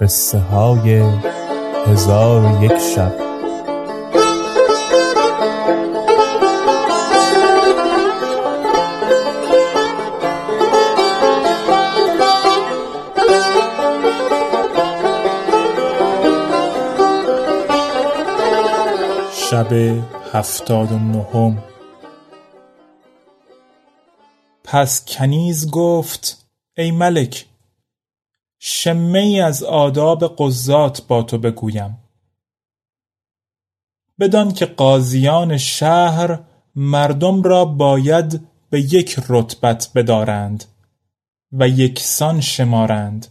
قصه های هزار و یک شب. شب هفتاد و نهم. پس کنیز گفت ای ملک شمه ای از آداب قضات با تو بگویم. بدان که قاضیان شهر مردم را باید به یک رتبت بدارند و یکسان شمارند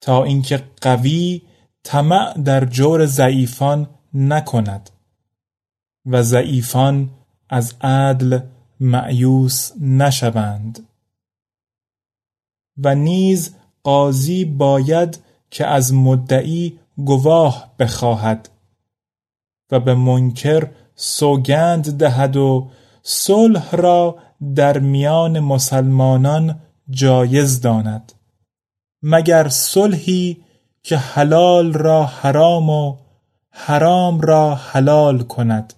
تا اینکه قوی طمع در جور ضعیفان نکند و ضعیفان از عدل معیوس نشوند. و نیز قاضی باید که از مدعی گواه بخواهد و به منکر سوگند دهد و صلح را در میان مسلمانان جایز داند مگر صلحی که حلال را حرام و حرام را حلال کند.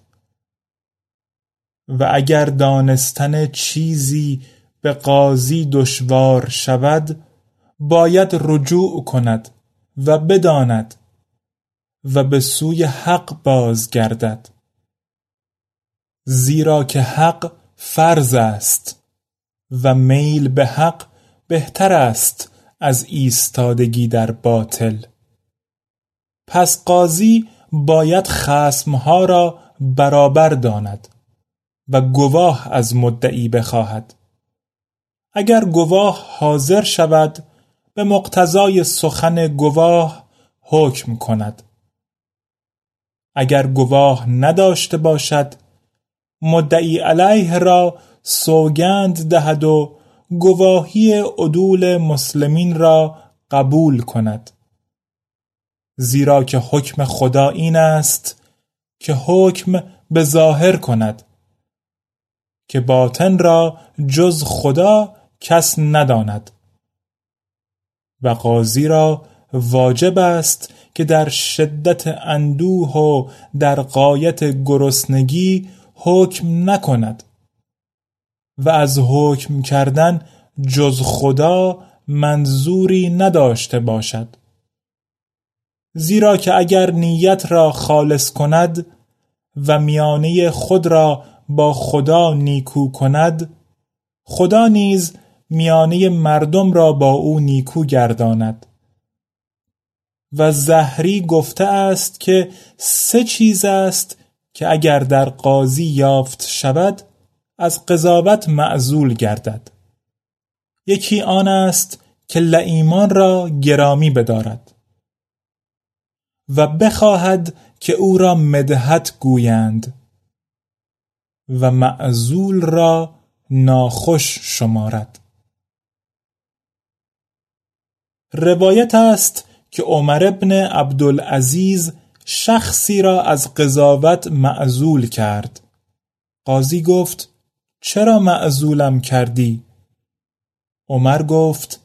و اگر دانستن چیزی به قاضی دشوار شود باید رجوع کند و بداند و به سوی حق بازگردد. زیرا که حق فرض است و میل به حق بهتر است از ایستادگی در باطل. پس قاضی باید خصمها را برابر داند و گواه از مدعی بخواهد. اگر گواه حاضر شود به مقتضای سخن گواه حکم کند. اگر گواه نداشته باشد مدعی علیه را سوگند دهد و گواهی عدول مسلمین را قبول کند. زیرا که حکم خدا این است که حکم به ظاهر کند که باطن را جز خدا کس نداند. و قاضی را واجب است که در شدت اندوه و در قایت گرسنگی حکم نکند و از حکم کردن جز خدا منظوری نداشته باشد. زیرا که اگر نیت را خالص کند و میانه خود را با خدا نیکو کند خدا نیز میانه مردم را با او نیکو گرداند. و زهری گفته است که سه چیز است که اگر در قاضی یافت شود از قضاوت معزول گردد. یکی آن است که لعیمان را گرامی بدارد و بخواهد که او را مدحت گویند و معزول را ناخوش شمارد. روایت است که عمر ابن عبدالعزیز شخصی را از قضاوت معزول کرد. قاضی گفت چرا معزولم کردی؟ عمر گفت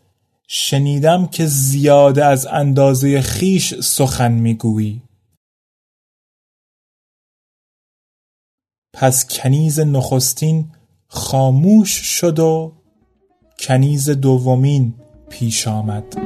شنیدم که زیاده از اندازه خیش سخن می‌گویی. پس کنیز نخستین خاموش شد و کنیز دومین پیش آمد.